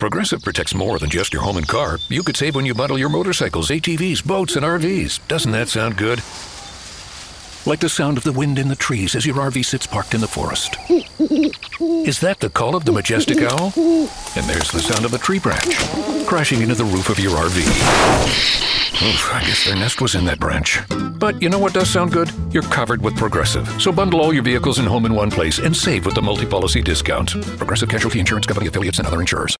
Progressive protects more than just your home and car. You could save when you bundle your motorcycles, ATVs, boats, and RVs. Doesn't that sound good? Like the sound of the wind in the trees as your RV sits parked in the forest. Is that the call of the majestic owl? And there's the sound of a tree branch crashing into the roof of your RV. Oof, I guess their nest was in that branch. But you know what does sound good? You're covered with Progressive. So bundle all your vehicles and home in one place and save with the multi policy discount. Progressive Casualty Insurance Company affiliates and other insurers.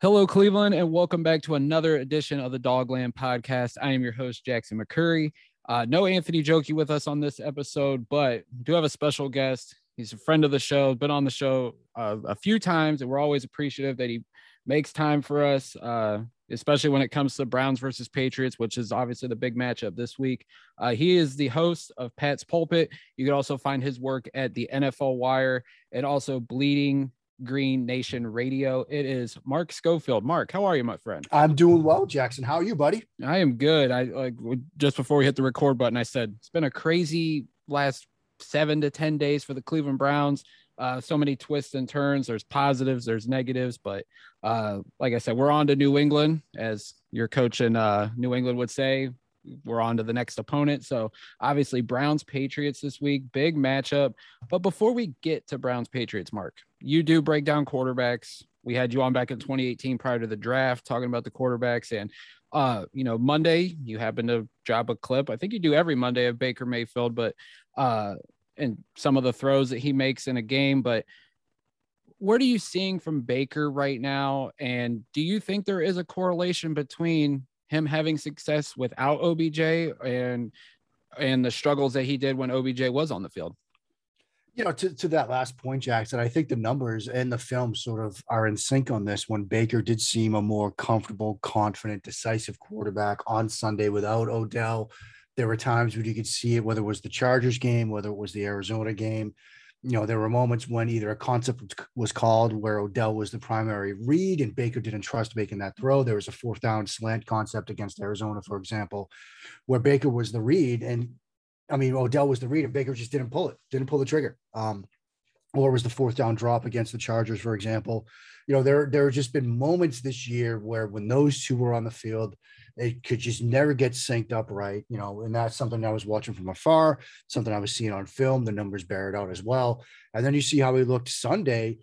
Hello, Cleveland, and welcome back to another edition of the Dogland Podcast. I am your host, Jackson McCurry. Uh, no Anthony Jokey with us on this episode, but do have a special guest. He's a friend of the show, been on the show uh, a few times, and we're always appreciative that he makes time for us, uh, especially when it comes to Browns versus Patriots, which is obviously the big matchup this week. Uh, he is the host of Pats' Pulpit. You can also find his work at the NFL Wire and also Bleeding Green Nation Radio. It is Mark Schofield. Mark, how are you, my friend? I'm doing well, Jackson. How are you, buddy? I am good. I like just before we hit the record button, I said it's been a crazy last seven to 10 days for the Cleveland Browns. Uh, so many twists and turns. There's positives, there's negatives, but uh, like I said, we're on to New England, as your coach in uh, New England would say we're on to the next opponent. So obviously Browns Patriots this week, big matchup. But before we get to Browns Patriots, Mark, you do break down quarterbacks. We had you on back in 2018 prior to the draft talking about the quarterbacks and uh you know Monday you happen to drop a clip. I think you do every Monday of Baker Mayfield, but uh and some of the throws that he makes in a game, but what are you seeing from Baker right now? And do you think there is a correlation between him having success without OBJ and and the struggles that he did when OBJ was on the field. You know, to, to that last point, Jackson, I think the numbers and the film sort of are in sync on this. When Baker did seem a more comfortable, confident, decisive quarterback on Sunday without Odell, there were times when you could see it, whether it was the Chargers game, whether it was the Arizona game you know, there were moments when either a concept was called where Odell was the primary read and Baker didn't trust making that throw. There was a fourth down slant concept against Arizona, for example, where Baker was the read. And I mean, Odell was the read and Baker just didn't pull it, didn't pull the trigger. Um, or was the fourth down drop against the Chargers, for example. You know, there there have just been moments this year where when those two were on the field, it could just never get synced up right. You know, and that's something I was watching from afar, something I was seeing on film. The numbers bear it out as well. And then you see how he looked Sunday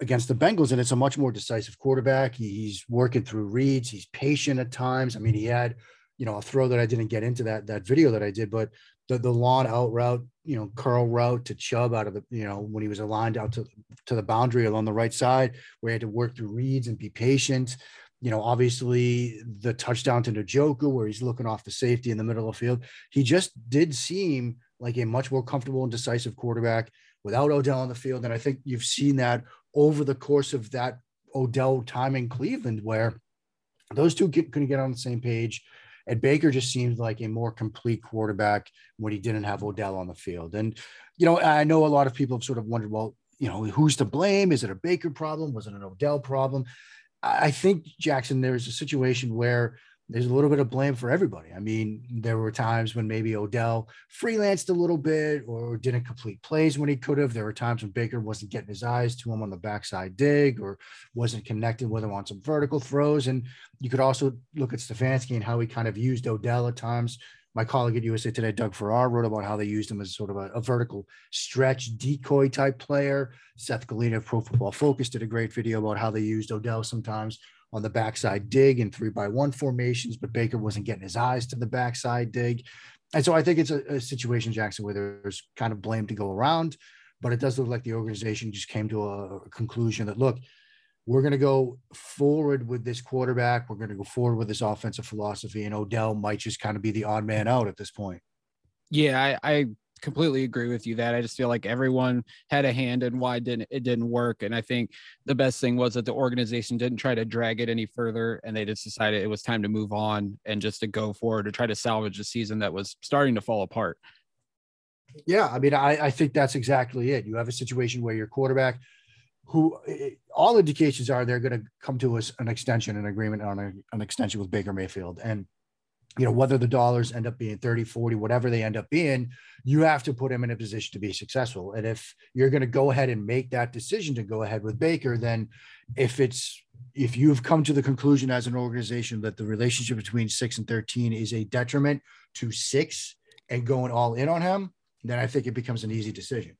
against the Bengals, and it's a much more decisive quarterback. he's working through reads. He's patient at times. I mean, he had, you know, a throw that I didn't get into that that video that I did, but the the lawn out route, you know, curl route to Chubb out of the, you know, when he was aligned out to to the boundary along the right side, where he had to work through reads and be patient. You know, obviously the touchdown to Njoku, where he's looking off the safety in the middle of the field. He just did seem like a much more comfortable and decisive quarterback without Odell on the field. And I think you've seen that over the course of that Odell time in Cleveland, where those two get, couldn't get on the same page. And Baker just seemed like a more complete quarterback when he didn't have Odell on the field. And, you know, I know a lot of people have sort of wondered, well, you know, who's to blame? Is it a Baker problem? Was it an Odell problem? I think, Jackson, there's a situation where there's a little bit of blame for everybody. I mean, there were times when maybe Odell freelanced a little bit or didn't complete plays when he could have. There were times when Baker wasn't getting his eyes to him on the backside dig or wasn't connected with him on some vertical throws. And you could also look at Stefanski and how he kind of used Odell at times. My colleague at USA Today, Doug Farrar, wrote about how they used him as sort of a, a vertical stretch decoy type player. Seth Galina of Pro Football Focus did a great video about how they used Odell sometimes on the backside dig in three by one formations, but Baker wasn't getting his eyes to the backside dig. And so I think it's a, a situation, Jackson, where there's kind of blame to go around, but it does look like the organization just came to a, conclusion that look, we're going to go forward with this quarterback. We're going to go forward with this offensive philosophy, and Odell might just kind of be the odd man out at this point. Yeah, I, I completely agree with you that I just feel like everyone had a hand in why didn't it didn't work. And I think the best thing was that the organization didn't try to drag it any further and they just decided it was time to move on and just to go forward to try to salvage a season that was starting to fall apart. Yeah, I mean, I, I think that's exactly it. You have a situation where your quarterback, who all indications are they're going to come to us an extension, an agreement on a, an extension with Baker Mayfield. And you know, whether the dollars end up being 30, 40, whatever they end up being, you have to put him in a position to be successful. And if you're going to go ahead and make that decision to go ahead with Baker, then if it's if you've come to the conclusion as an organization that the relationship between six and 13 is a detriment to six and going all in on him, then I think it becomes an easy decision.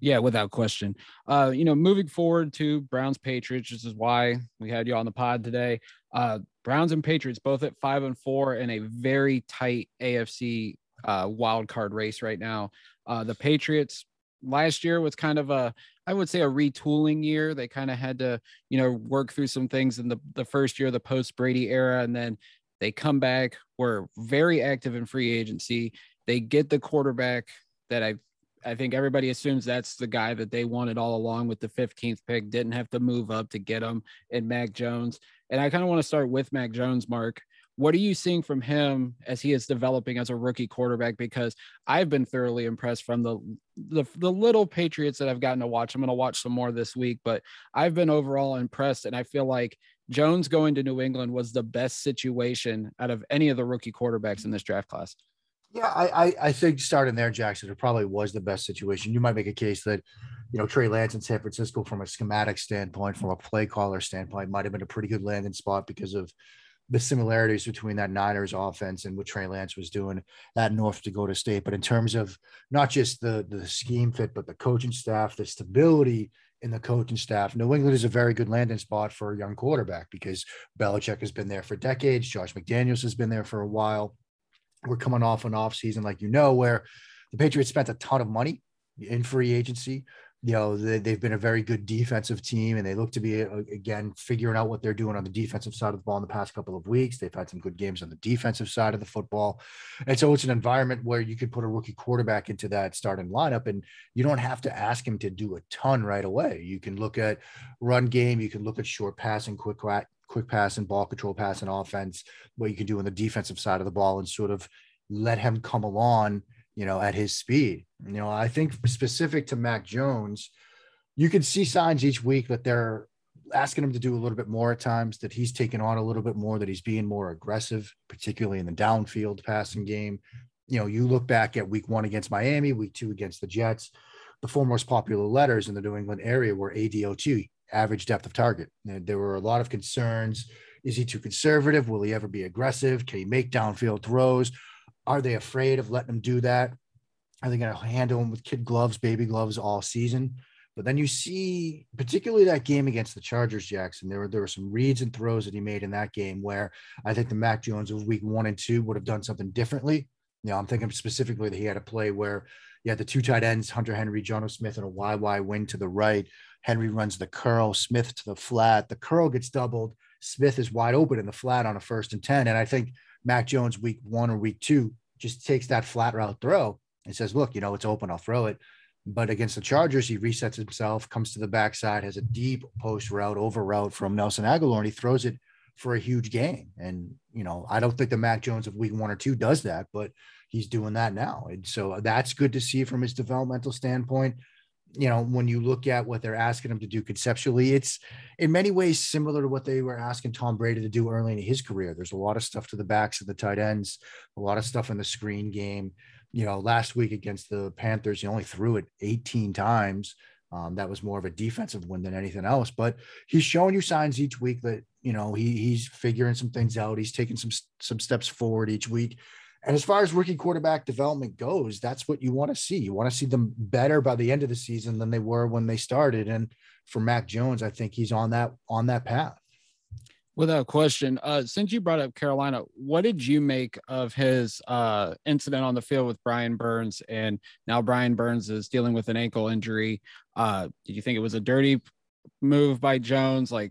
Yeah, without question. Uh, you know, moving forward to Browns Patriots, this is why we had you on the pod today. Uh, Browns and Patriots both at five and four in a very tight AFC uh, wild card race right now. Uh, the Patriots last year was kind of a, I would say, a retooling year. They kind of had to, you know, work through some things in the the first year, of the post Brady era, and then they come back. Were very active in free agency. They get the quarterback that I I think everybody assumes that's the guy that they wanted all along with the 15th pick. Didn't have to move up to get him in Mac Jones. And I kind of want to start with Mac Jones, Mark. What are you seeing from him as he is developing as a rookie quarterback? Because I've been thoroughly impressed from the the, the little Patriots that I've gotten to watch. I'm going to watch some more this week, but I've been overall impressed, and I feel like Jones going to New England was the best situation out of any of the rookie quarterbacks in this draft class. Yeah, I, I, I think starting there, Jackson, it probably was the best situation. You might make a case that, you know, Trey Lance in San Francisco, from a schematic standpoint, from a play caller standpoint, might have been a pretty good landing spot because of the similarities between that Niners offense and what Trey Lance was doing at North Dakota State. But in terms of not just the the scheme fit, but the coaching staff, the stability in the coaching staff, New England is a very good landing spot for a young quarterback because Belichick has been there for decades. Josh McDaniels has been there for a while we're coming off an off season, like you know, where the Patriots spent a ton of money in free agency. You know, they, have been a very good defensive team, and they look to be uh, again figuring out what they're doing on the defensive side of the ball in the past couple of weeks. They've had some good games on the defensive side of the football, and so it's an environment where you could put a rookie quarterback into that starting lineup, and you don't have to ask him to do a ton right away. You can look at run game, you can look at short passing, quick quick pass and ball control pass and offense, what you can do on the defensive side of the ball and sort of let him come along, you know, at his speed. You know, I think specific to Mac Jones, you can see signs each week that they're asking him to do a little bit more at times, that he's taking on a little bit more, that he's being more aggressive, particularly in the downfield passing game. You know, you look back at week one against Miami, week two against the Jets. The four most popular letters in the New England area were ADOT, average depth of target. There were a lot of concerns. Is he too conservative? Will he ever be aggressive? Can he make downfield throws? Are they afraid of letting him do that? Are they going to handle him with kid gloves, baby gloves all season? But then you see, particularly that game against the Chargers, Jackson, there were there were some reads and throws that he made in that game where I think the Mac Jones of week one and two would have done something differently. You know, I'm thinking specifically that he had a play where had the two tight ends, Hunter Henry, Jonnu Smith, and a YY to the right. Henry runs the curl, Smith to the flat. The curl gets doubled. Smith is wide open in the flat on a first and 10. And I think Mac Jones, week one or week two, just takes that flat route throw and says, Look, you know, it's open. I'll throw it. But against the Chargers, he resets himself, comes to the backside, has a deep post route, over route from Nelson Agholor, and he throws it for a huge game. And, you know, I don't think the Mac Jones of week one or two does that, but he's doing that now. And so that's good to see from his developmental standpoint you know, when you look at what they're asking him to do conceptually, it's in many ways similar to what they were asking Tom Brady to do early in his career. There's a lot of stuff to the backs of the tight ends, a lot of stuff in the screen game. You know, last week against the Panthers, he only threw it 18 times. Um, that was more of a defensive win than anything else. But he's showing you signs each week that you know he he's figuring some things out. He's taking some some steps forward each week. And as far as rookie quarterback development goes, that's what you want to see. You want to see them better by the end of the season than they were when they started. And for Mac Jones, I think he's on that on that path. Without question. Uh, since you brought up Carolina, what did you make of his uh, incident on the field with Brian Burns? And now Brian Burns is dealing with an ankle injury. Uh, did you think it was a dirty move by Jones? Like,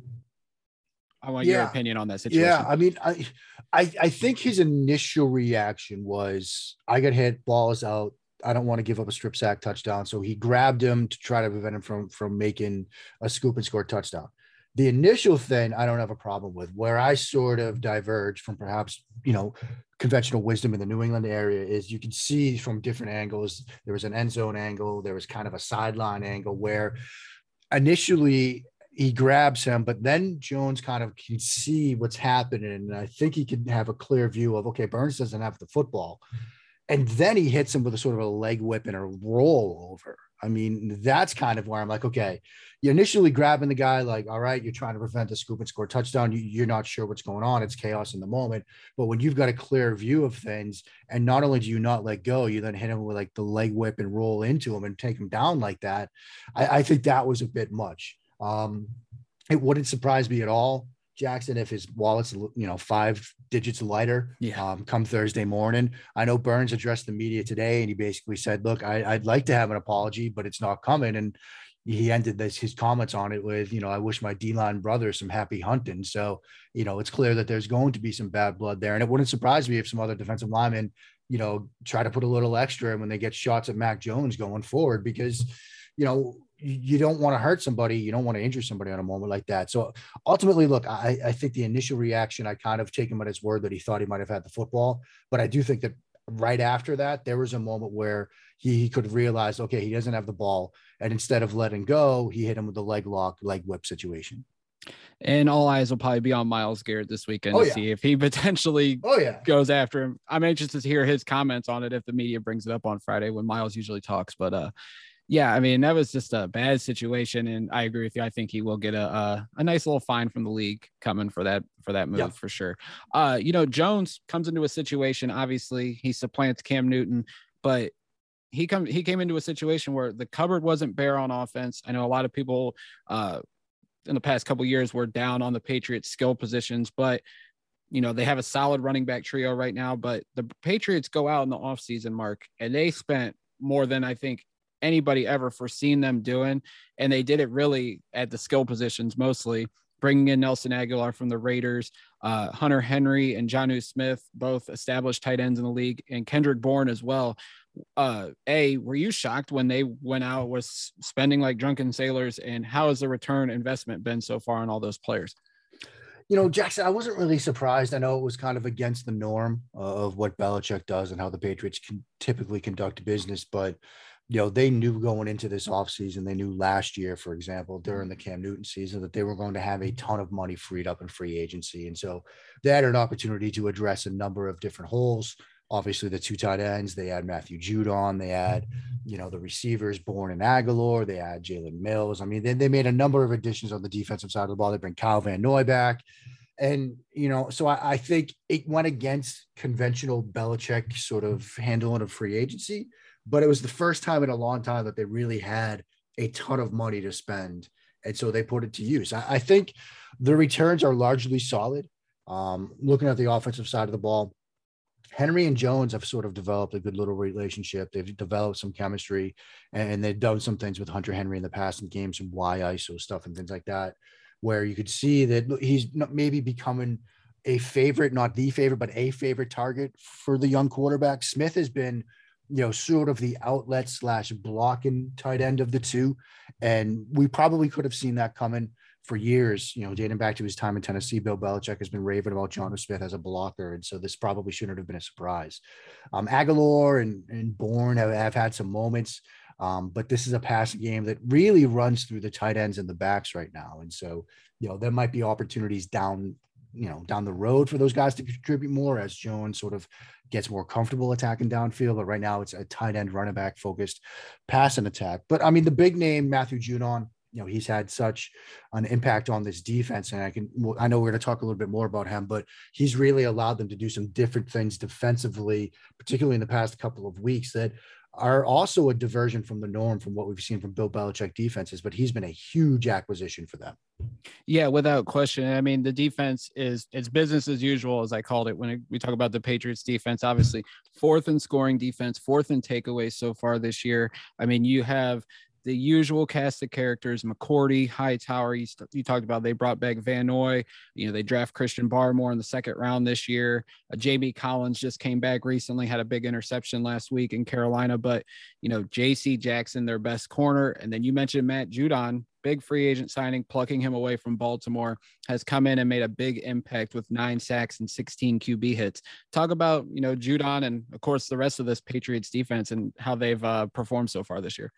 I want yeah. your opinion on that situation. Yeah, I mean, I, I, I think his initial reaction was, "I got hit, ball is out. I don't want to give up a strip sack touchdown. So he grabbed him to try to prevent him from from making a scoop and score touchdown. The initial thing I don't have a problem with. Where I sort of diverge from perhaps you know conventional wisdom in the New England area is you can see from different angles. There was an end zone angle. There was kind of a sideline angle where initially he grabs him, but then Jones kind of can see what's happening. And I think he can have a clear view of, okay, Burns doesn't have the football. And then he hits him with a sort of a leg whip and a roll over. I mean, that's kind of where I'm like, okay, you're initially grabbing the guy, like, all right, you're trying to prevent the scoop and score touchdown. You, are not sure what's going on. It's chaos in the moment. But when you've got a clear view of things, and not only do you not let go, you then hit him with like the leg whip and roll into him and take him down like that. I, I think that was a bit much. Um, it wouldn't surprise me at all, Jackson, if his wallet's you know five digits lighter. Yeah. Um, come Thursday morning. I know Burns addressed the media today, and he basically said, "Look, I, would like to have an apology, but it's not coming." And he ended this his comments on it with, you know, I wish my D line brother some happy hunting. So, you know, it's clear that there's going to be some bad blood there, and it wouldn't surprise me if some other defensive linemen, you know, try to put a little extra in when they get shots at Mac Jones going forward because you know, you don't want to hurt somebody. You don't want to injure somebody on a moment like that. So ultimately, look, I, I think the initial reaction, I kind of take him at his word that he thought he might have had the football. But I do think that right after that, there was a moment where he, he could realize, okay, he doesn't have the ball. And instead of letting go, he hit him with the leg lock, leg whip situation. And all eyes will probably be on Myles Garrett this weekend oh, to yeah. see if he potentially oh, yeah. goes after him. I'm anxious to hear his comments on it if the media brings it up on Friday when Myles usually talks. But uh yeah, I mean that was just a bad situation, and I agree with you. I think he will get a a, a nice little fine from the league coming for that for that move yep. for sure. Uh, you know, Jones comes into a situation. Obviously, he supplants Cam Newton, but he come he came into a situation where the cupboard wasn't bare on offense. I know a lot of people uh, in the past couple years were down on the Patriots skill positions, but you know they have a solid running back trio right now. But the Patriots go out in the offseason, Mark, and they spent more than I think anybody ever foreseen them doing. And they did it really at the skill positions mostly, bringing in Nelson Agholor from the Raiders, uh, Hunter Henry and Jonnu Smith, both established tight ends in the league, and Kendrick Bourne as well. Uh, a, were you shocked when they went out was spending like drunken sailors? And how has the return investment been so far on all those players? you know, Jackson, I wasn't really surprised. I know it was kind of against the norm of what Belichick does and how the Patriots can typically conduct business, but you know, they knew going into this offseason, they knew last year, for example, during the Cam Newton season, that they were going to have a ton of money freed up in free agency. And so they had an opportunity to address a number of different holes. Obviously, the two tight ends, they had Matthew Judon, they had, you know, the receivers Bourne and Agholor, they had Jalen Mills. I mean, they, they made a number of additions on the defensive side of the ball. They bring Kyle Van Noy back. And, you know, so I, I think it went against conventional Belichick sort of handling of free agency but it was the first time in a long time that they really had a ton of money to spend. And so they put it to use. I, I think the returns are largely solid. Um, looking at the offensive side of the ball, Henry and Jones have sort of developed a good little relationship. They've developed some chemistry and they've done some things with Hunter Henry in the past in games and Y ISO stuff and things like that, where you could see that he's maybe becoming a favorite, not the favorite, but a favorite target for the young quarterback. Smith has been you know, sort of the outlet slash blocking tight end of the two. And we probably could have seen that coming for years, you know, dating back to his time in Tennessee. Bill Belichick has been raving about Jonnu Smith as a blocker. And so this probably shouldn't have been a surprise. Um, Agholor and, and Bourne have, have had some moments. Um, but this is a passing game that really runs through the tight ends and the backs right now. And so, you know, there might be opportunities down you know down the road for those guys to contribute more as Jones sort of gets more comfortable attacking downfield. But right now it's a tight end running back focused passing attack. But I mean the big name Matthew Judon, you know he's had such an impact on this defense, and I can I know we're going to talk a little bit more about him, but he's really allowed them to do some different things defensively, particularly in the past couple of weeks that are also a diversion from the norm from what we've seen from Bill Belichick defenses, but he's been a huge acquisition for them. Yeah, without question. I mean, the defense is it's business as usual, as I called it when we talk about the Patriots defense. Obviously, fourth in scoring defense, fourth in takeaways so far this year. I mean, you have the usual cast of characters McCourty, Hightower. You, you talked about they brought back Van Noy. You know, they draft Christian Barmore in the second round this year. Uh, Jamie Collins just came back recently, had a big interception last week in Carolina. But, you know, JC Jackson, their best corner. And then you mentioned Matt Judon, big free agent signing, plucking him away from Baltimore, has come in and made a big impact with nine sacks and 16 QB hits. Talk about, you know, Judon and, of course, the rest of this Patriots defense and how they've uh, performed so far this year.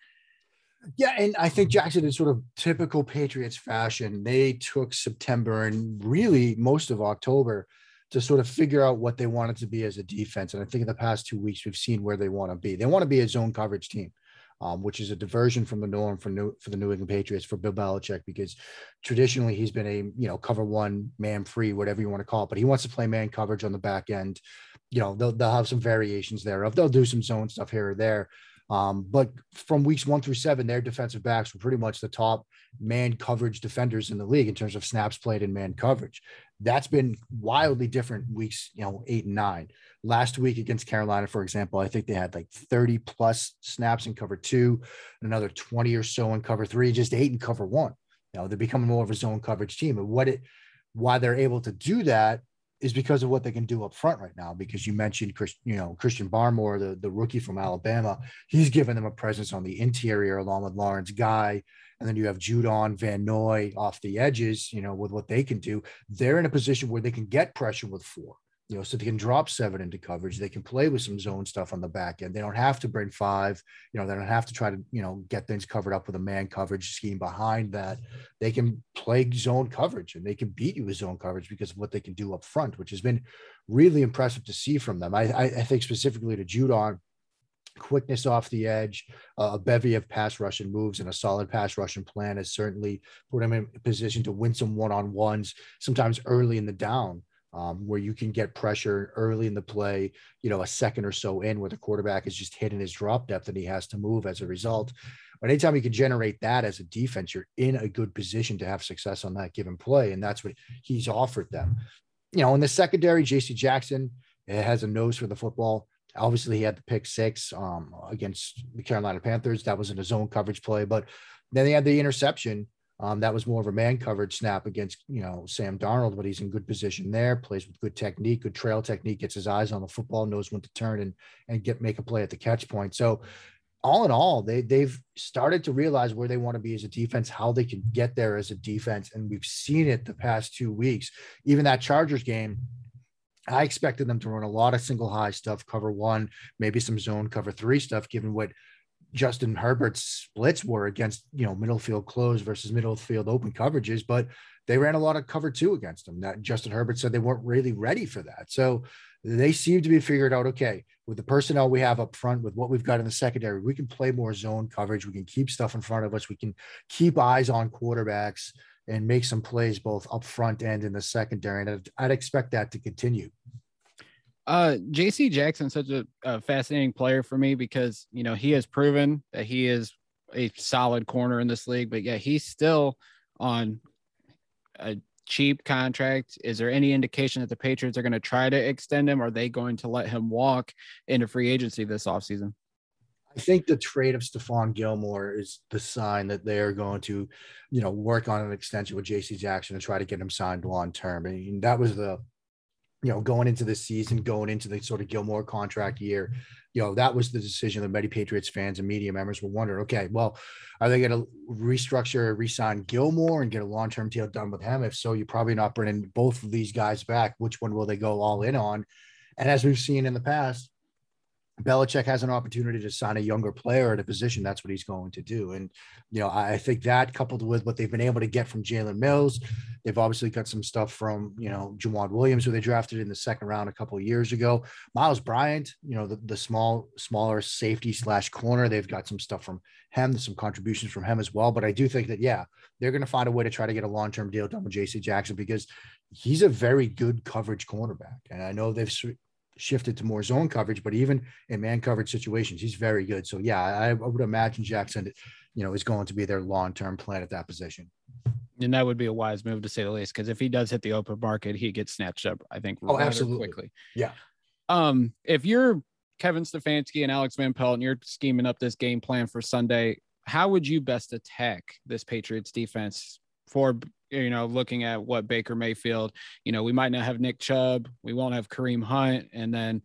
Yeah, and I think Jackson is sort of typical Patriots fashion. They took September and really most of October to sort of figure out what they wanted to be as a defense. And I think in the past two weeks, we've seen where they want to be. They want to be a zone coverage team. Um, which is a diversion from the norm for new for the New England Patriots for Bill Belichick because traditionally he's been a you know cover one man free whatever you want to call it, but he wants to play man coverage on the back end. You know they'll they'll have some variations thereof. They'll do some zone stuff here or there, um, but from weeks one through seven, their defensive backs were pretty much the top man coverage defenders in the league in terms of snaps played in man coverage. That's been wildly different weeks, you know, eight and nine. Last week against Carolina, for example, I think they had like 30 plus snaps in cover two, another 20 or so in cover three, just eight in cover one. You know, they're becoming more of a zone coverage team. And what it why they're able to do that is because of what they can do up front right now. Because you mentioned, Chris, you know, Christian Barmore, the, the rookie from Alabama, he's given them a presence on the interior along with Lawrence Guy. And then you have Judon Van Noy off the edges, you know, with what they can do. They're in a position where they can get pressure with four you know, so they can drop seven into coverage. They can play with some zone stuff on the back end. They don't have to bring five. You know, they don't have to try to, you know, get things covered up with a man coverage scheme behind that. They can play zone coverage and they can beat you with zone coverage because of what they can do up front, which has been really impressive to see from them. I, I, think specifically to Judon, quickness off the edge, uh, a bevy of pass rushing moves, and a solid pass rushing plan has certainly put him in a position to win some one on ones, sometimes early in the down um, where you can get pressure early in the play, you know, a second or so in where the quarterback is just hitting his drop depth and he has to move as a result. But anytime you can generate that as a defense, you're in a good position to have success on that given play. And that's what he's offered them. You know, in the secondary, JC Jackson has a nose for the football. Obviously, he had the pick six um, against the Carolina Panthers. That was in a zone coverage play. But then they had the interception um, that was more of a man covered snap against, you know, Sam Darnold, but he's in good position there, plays with good technique, good trail technique, gets his eyes on the football, knows when to turn and and get make a play at the catch point. So all in all, they they've started to realize where they want to be as a defense, how they can get there as a defense. And we've seen it the past two weeks. Even that Chargers game, I expected them to run a lot of single high stuff, cover one, maybe some zone cover three stuff, given what Justin Herbert's splits were against, you know, middle field close versus middle field open coverages, but they ran a lot of cover two against them. That Justin Herbert said they weren't really ready for that. So they seem to be figured out, okay, with the personnel we have up front, with what we've got in the secondary, we can play more zone coverage. We can keep stuff in front of us. We can keep eyes on quarterbacks and make some plays both up front and in the secondary. And I'd, I'd expect that to continue. Uh, JC Jackson such a, a, fascinating player for me because you know he has proven that he is a solid corner in this league, but yeah, he's still on a cheap contract. Is there any indication that the Patriots are going to try to extend him? Are they going to let him walk into free agency this offseason? I think the trade of Stephon Gilmore is the sign that they are going to, you know, work on an extension with JC Jackson and try to get him signed long term. I mean, that was the you know, going into the season, going into the sort of Gilmore contract year, you know, that was the decision that many Patriots fans and media members were wondering, okay, well, are they going to restructure, resign Gilmore and get a long-term deal done with him? If so, you're probably not bringing both of these guys back. Which one will they go all in on? And as we've seen in the past, Belichick has an opportunity to sign a younger player at a position. That's what he's going to do. And, you know, I think that coupled with what they've been able to get from Jalen Mills, they've obviously got some stuff from, you know, Joejuan Williams, who they drafted in the second round a couple of years ago. Myles Bryant, you know, the, the small, smaller safety slash corner, they've got some stuff from him, some contributions from him as well. But I do think that, yeah, they're going to find a way to try to get a long term deal done with JC Jackson because he's a very good coverage cornerback. And I know they've shifted to more zone coverage, but even in man coverage situations, he's very good. So yeah, I, I would imagine Jackson, you know, is going to be their long term plan at that position. And that would be a wise move to say the least, because if he does hit the open market, he gets snatched up. I think. Oh, absolutely. Quickly. Yeah. Um, if you're Kevin Stefanski and Alex Van Pelt and you're scheming up this game plan for Sunday, how would you best attack this Patriots defense for you know looking at what Baker Mayfield, you know, we might not have Nick Chubb, we won't have Kareem Hunt, and then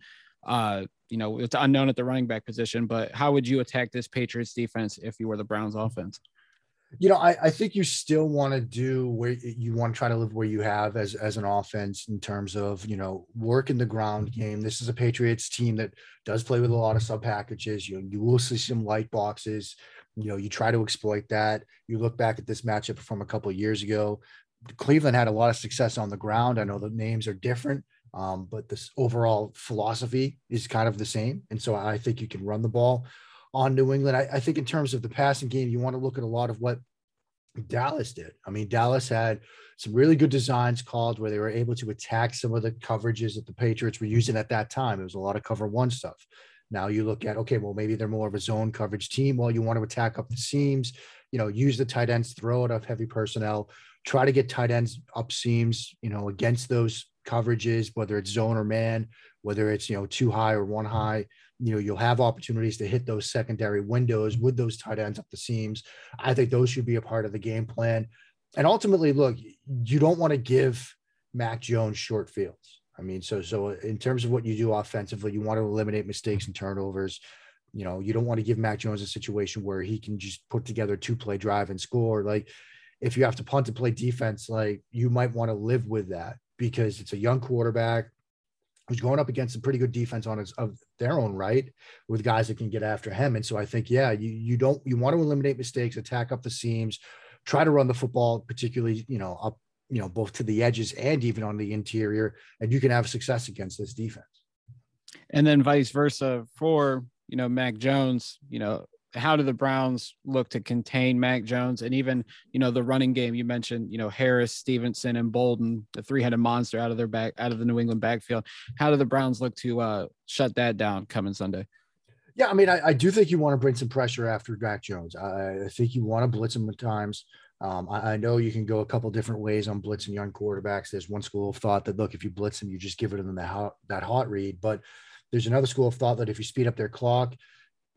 uh, you know, it's unknown at the running back position, but how would you attack this Patriots defense if you were the Browns offense? you know, I, I think you still want to do where you want to try to live where you have as as an offense in terms of you know work in the ground game. This is a Patriots team that does play with a lot of sub packages. You you will see some light boxes. You know, you try to exploit that. You look back at this matchup from a couple of years ago. Cleveland had a lot of success on the ground. I know the names are different, um, but this overall philosophy is kind of the same. And so I think you can run the ball on New England. I, I, think in terms of the passing game, you want to look at a lot of what Dallas did. I mean, Dallas had some really good designs called where they were able to attack some of the coverages that the Patriots were using at that time. It was a lot of cover one stuff. Now you look at, okay, well, maybe they're more of a zone coverage team. Well, you want to attack up the seams, you know, use the tight ends, throw it off heavy personnel, try to get tight ends up seams, you know, against those coverages, whether it's zone or man, whether it's, you know, two high or one high you know you'll have opportunities to hit those secondary windows with those tight ends up the seams. I think those should be a part of the game plan. And ultimately, look, you don't want to give Mac Jones short fields. I mean, so so in terms of what you do offensively, you want to eliminate mistakes and turnovers. You know, you don't want to give Mac Jones a situation where he can just put together two play drive and score. Like if you have to punt and play defense, like you might want to live with that because it's a young quarterback who's going up against a pretty good defense on his of their own right with guys that can get after him. And so I think, yeah, you you don't you want to eliminate mistakes, attack up the seams, try to run the football, particularly, you know, up, you know, both to the edges and even on the interior, and you can have success against this defense. And then vice versa for, you know, Mac Jones, you know, how do the Browns look to contain Mac Jones and even, you know, the running game you mentioned, you know, Harris, Stevenson, and Bolden, the three-headed monster out of their back out of the New England backfield. How do the Browns look to uh, shut that down coming Sunday? Yeah, I mean, I, I, do think you want to bring some pressure after Mac Jones. I, I think you want to blitz him at times. Um, I, I, know you can go a couple different ways on blitzing young quarterbacks. There's one school of thought that look, if you blitz them, you just give it to them that hot, that hot read. But there's another school of thought that if you speed up their clock,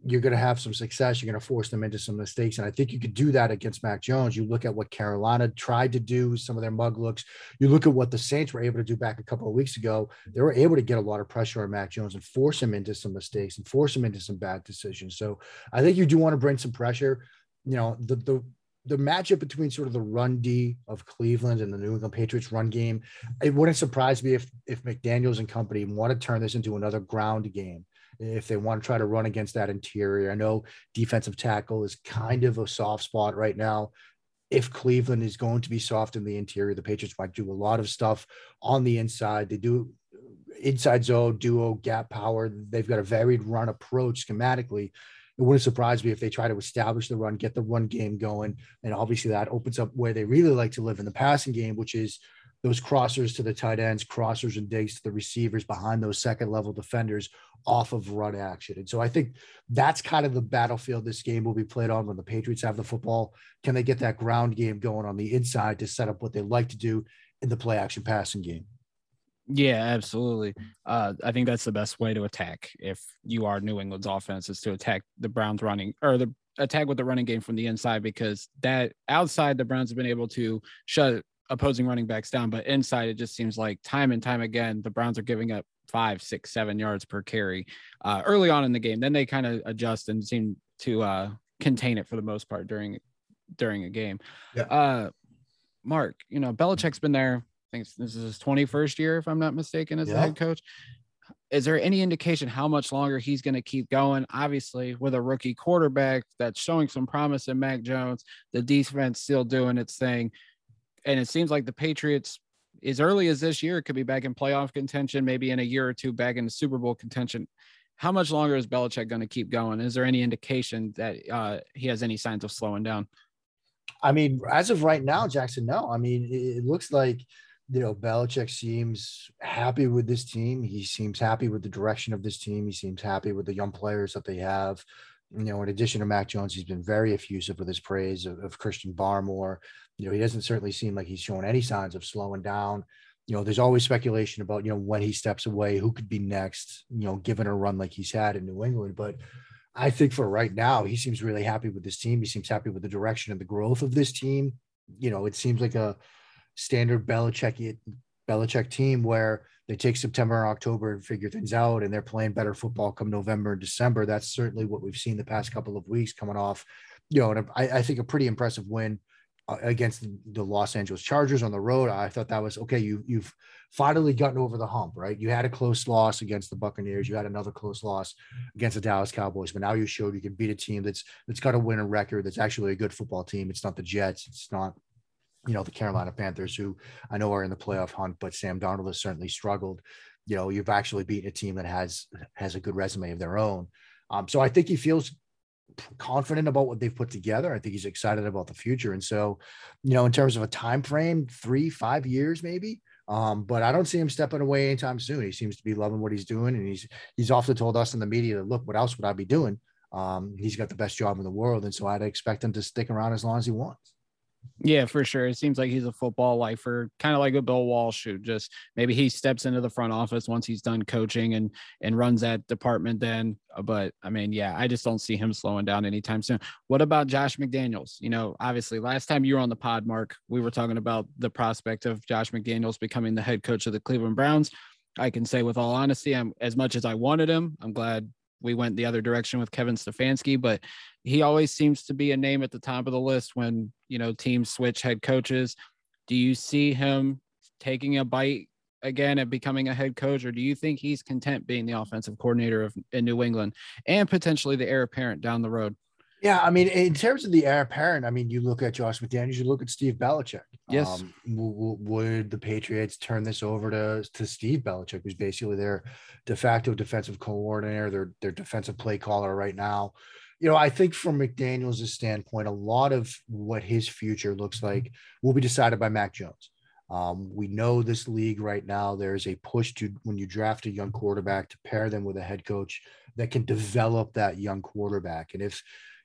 you're going to have some success. You're going to force them into some mistakes. And I think you could do that against Mac Jones. You look at what Carolina tried to do, some of their mug looks. You look at what the Saints were able to do back a couple of weeks ago. They were able to get a lot of pressure on Mac Jones and force him into some mistakes and force him into some bad decisions. So I think you do want to bring some pressure. You know, the, the, the matchup between sort of the run D of Cleveland and the New England Patriots run game, it wouldn't surprise me if if McDaniels and company want to turn this into another ground game if they want to try to run against that interior. I know defensive tackle is kind of a soft spot right now. If Cleveland is going to be soft in the interior, the Patriots might do a lot of stuff on the inside. They do inside zone, duo, gap power. They've got a varied run approach schematically. It wouldn't surprise me if they try to establish the run, get the run game going. And obviously, that opens up where they really like to live in the passing game, which is those crossers to the tight ends, crossers and digs to the receivers behind those second level defenders off of run action. And so I think that's kind of the battlefield this game will be played on when the Patriots have the football. Can they get that ground game going on the inside to set up what they like to do in the play action passing game? Yeah, absolutely. Uh, I think that's the best way to attack if you are New England's offense is to attack the Browns running or the attack with the running game from the inside because that outside the Browns have been able to shut opposing running backs down, but inside it just seems like time and time again the Browns are giving up five, six, seven yards per carry uh, early on in the game. Then they kind of adjust and seem to uh, contain it for the most part during during a game. Yeah. Uh, Mark, you know Belichick's been there. I think this is his 21st year, if I'm not mistaken, as yeah. the head coach. Is there any indication how much longer he's going to keep going? Obviously, with a rookie quarterback that's showing some promise in Mac Jones, the defense still doing its thing and it seems like the Patriots, as early as this year, could be back in playoff contention, maybe in a year or two back in the Super Bowl contention. How much longer is Belichick going to keep going? Is there any indication that uh, he has any signs of slowing down? I mean, as of right now, Jackson, no. I mean, it looks like you know Belichick seems happy with this team. He seems happy with the direction of this team. He seems happy with the young players that they have. You know, in addition to Mac Jones, he's been very effusive with his praise of, of Christian Barmore you know, he doesn't certainly seem like he's showing any signs of slowing down. You know, there's always speculation about, you know, when he steps away, who could be next, you know, given a run like he's had in New England. But I think for right now, he seems really happy with this team. He seems happy with the direction and the growth of this team. You know, it seems like a standard Belichick Belichick team where they take September and October and figure things out, and they're playing better football come November and December. That's certainly what we've seen the past couple of weeks coming off, you know, and I, I think a pretty impressive win uh, against the Los Angeles Chargers on the road. I thought that was okay. You you've finally gotten over the hump, right? You had a close loss against the Buccaneers. You had another close loss against the Dallas Cowboys, but now you showed you can beat a team that's that's got a winning record. That's actually a good football team. It's not the Jets. It's not you know the Carolina Panthers, who I know are in the playoff hunt, but Sam Darnold has certainly struggled. You know, you've actually beaten a team that has has a good resume of their own. Um, so I think he feels confident about what they've put together. I think he's excited about the future. And so, you know, in terms of a time frame, three, five years maybe. Um, but I don't see him stepping away anytime soon. He seems to be loving what he's doing, and he's he's often told us in the media that look, what else would I be doing? Um, he's got the best job in the world, and so I'd expect him to stick around as long as he wants. Yeah, for sure. It seems like he's a football lifer, kind of like a Bill Walsh who just maybe he steps into the front office once he's done coaching and and runs that department then. Uh, but I mean, yeah, I just don't see him slowing down anytime soon. What about Josh McDaniels? You know, obviously last time you were on the pod, Mark, we were talking about the prospect of Josh McDaniels becoming the head coach of the Cleveland Browns. I can say with all honesty, I'm as much as I wanted him, I'm glad we went the other direction with Kevin Stefanski, but he always seems to be a name at the top of the list when you know teams switch head coaches. Do you see him taking a bite again at becoming a head coach, or do you think he's content being the offensive coordinator of in New England and potentially the heir apparent down the road? Yeah, I mean, in terms of the heir apparent, I mean, you look at Josh McDaniels, you look at Steve Belichick. Yes. Um, w- would the Patriots turn this over to, to Steve Belichick, who's basically their de facto defensive coordinator, their, their defensive play caller right now? You know, I think from McDaniels' standpoint, a lot of what his future looks like will be decided by Mac Jones. Um, we know this league right now, there's a push to when you draft a young quarterback to pair them with a head coach that can develop that young quarterback. And if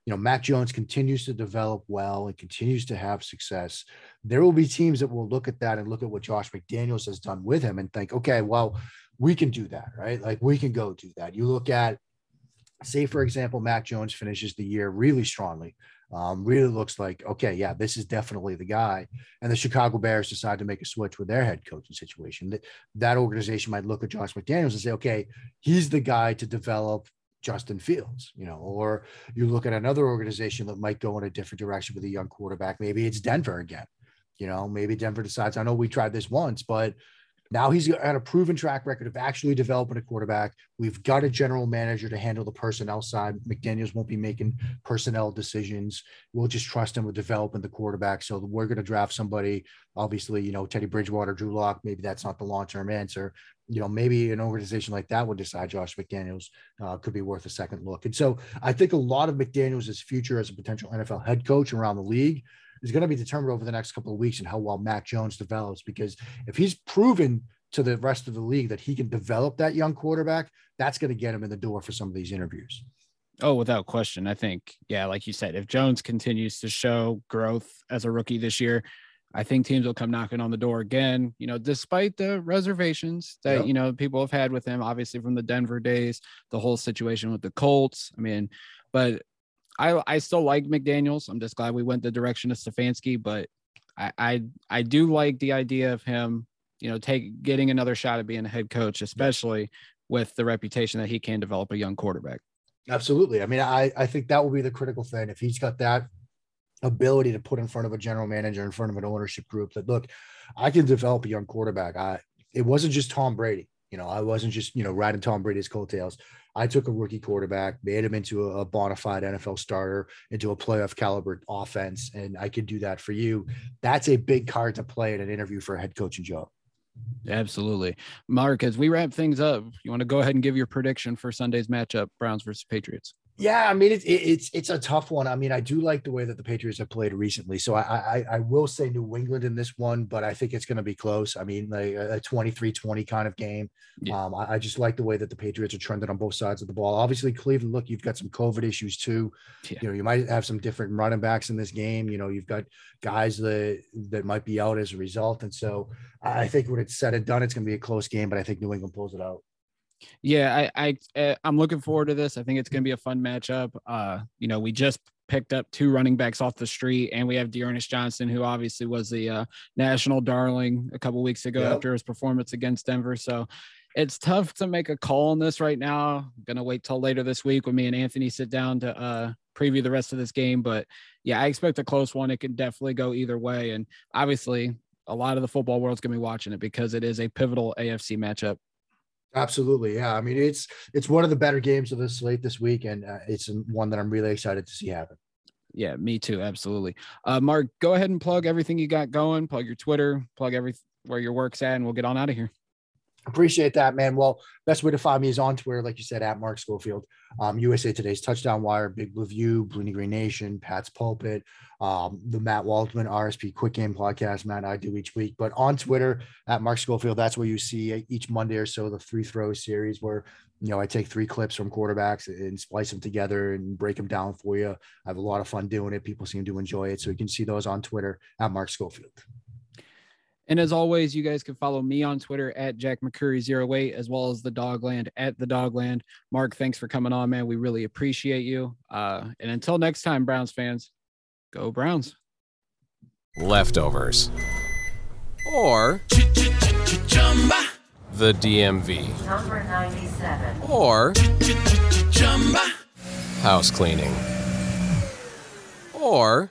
you know, Mac Jones continues to develop well and continues to have success, there will be teams that will look at that and look at what Josh McDaniels has done with him and think, okay, well, we can do that, right? Like we can go do that. You look at, say, for example, Mac Jones finishes the year really strongly. Um, really looks like, okay, yeah, this is definitely the guy. And the Chicago Bears decide to make a switch with their head coaching situation. That, that organization might look at Josh McDaniels and say, okay, he's the guy to develop Justin Fields, you know, or you look at another organization that might go in a different direction with a young quarterback. Maybe it's Denver again. You know, maybe Denver decides, I know we tried this once, but now he's got a proven track record of actually developing a quarterback. We've got a general manager to handle the personnel side. McDaniels won't be making personnel decisions. We'll just trust him with developing the quarterback. So we're going to draft somebody. Obviously, you know, Teddy Bridgewater, Drew Lock. Maybe that's not the long term answer. You know, maybe an organization like that would decide Josh McDaniels uh, could be worth a second look. And so I think a lot of McDaniels' future as a potential NFL head coach around the league is going to be determined over the next couple of weeks and how well Mac Jones develops. Because if he's proven to the rest of the league that he can develop that young quarterback, that's going to get him in the door for some of these interviews. Oh, without question. I think, yeah, like you said, if Jones continues to show growth as a rookie this year, I think teams will come knocking on the door again, you know, despite the reservations that, yep. you know, people have had with him, obviously from the Denver days, the whole situation with the Colts. I mean, but I I still like McDaniels. I'm just glad we went the direction of Stefanski, but I I, I do like the idea of him, you know, take getting another shot at being a head coach, especially with the reputation that he can develop a young quarterback. Absolutely. I mean, I I think that will be the critical thing. If he's got that ability to put in front of a general manager, in front of an ownership group that look, I can develop a young quarterback. I it wasn't just Tom Brady. You know, I wasn't just, you know, riding Tom Brady's coattails. I took a rookie quarterback, made him into a bona fide NFL starter, into a playoff caliber offense, and I could do that for you. That's a big card to play in an interview for a head coaching job. Absolutely. Mark, as we wrap things up, you want to go ahead and give your prediction for Sunday's matchup, Browns versus Patriots? Yeah, I mean it's it's it's a tough one. I mean, I do like the way that the Patriots have played recently, so I I, I will say New England in this one, but I think it's going to be close. I mean, like a 23-20 kind of game. Yeah. Um, I, I, just like the way that the Patriots are trending on both sides of the ball. Obviously, Cleveland, look, you've got some COVID issues too. Yeah. You know, you might have some different running backs in this game. You know, you've got guys that that might be out as a result, and so I think when it's said and done, it's going to be a close game. But I think New England pulls it out. Yeah, I, I I'm looking forward to this. I think it's going to be a fun matchup. Uh, you know, we just picked up two running backs off the street, and we have D'Ernest Johnson, who obviously was the uh, national darling a couple weeks ago yep. after his performance against Denver. So it's tough to make a call on this right now. I'm gonna wait till later this week when me and Anthony sit down to uh, preview the rest of this game. But yeah, I expect a close one. It can definitely go either way, and obviously a lot of the football world's gonna be watching it because it is a pivotal AFC matchup. Absolutely, yeah. I mean, it's it's one of the better games of the slate this week, and uh, it's one that I'm really excited to see happen. Yeah, me too. Absolutely. Uh, Mark, go ahead and plug everything you got going. Plug your Twitter. Plug every where your work's at, and we'll get on out of here. Appreciate that, man. Well, best way to find me is on Twitter, like you said, at Mark Schofield. Um, USA Today's Touchdown Wire, Big Blue View, Bleeding Green Nation, Pats' Pulpit, um, the Matt Waldman RSP Quick Game podcast, Matt I do each week. But on Twitter, at Mark Schofield, that's where you see each Monday or so the three throw series where, you know, I take three clips from quarterbacks and splice them together and break them down for you. I have a lot of fun doing it. People seem to enjoy it. So you can see those on Twitter at Mark Schofield. And as always, you guys can follow me on Twitter at Jack McCurry08, as well as the Dogland at the Dogland. Mark, thanks for coming on, man. We really appreciate you. Uh, and until next time, Browns fans, go Browns. Leftovers. Or the DMV. Number 97. Or house cleaning. Or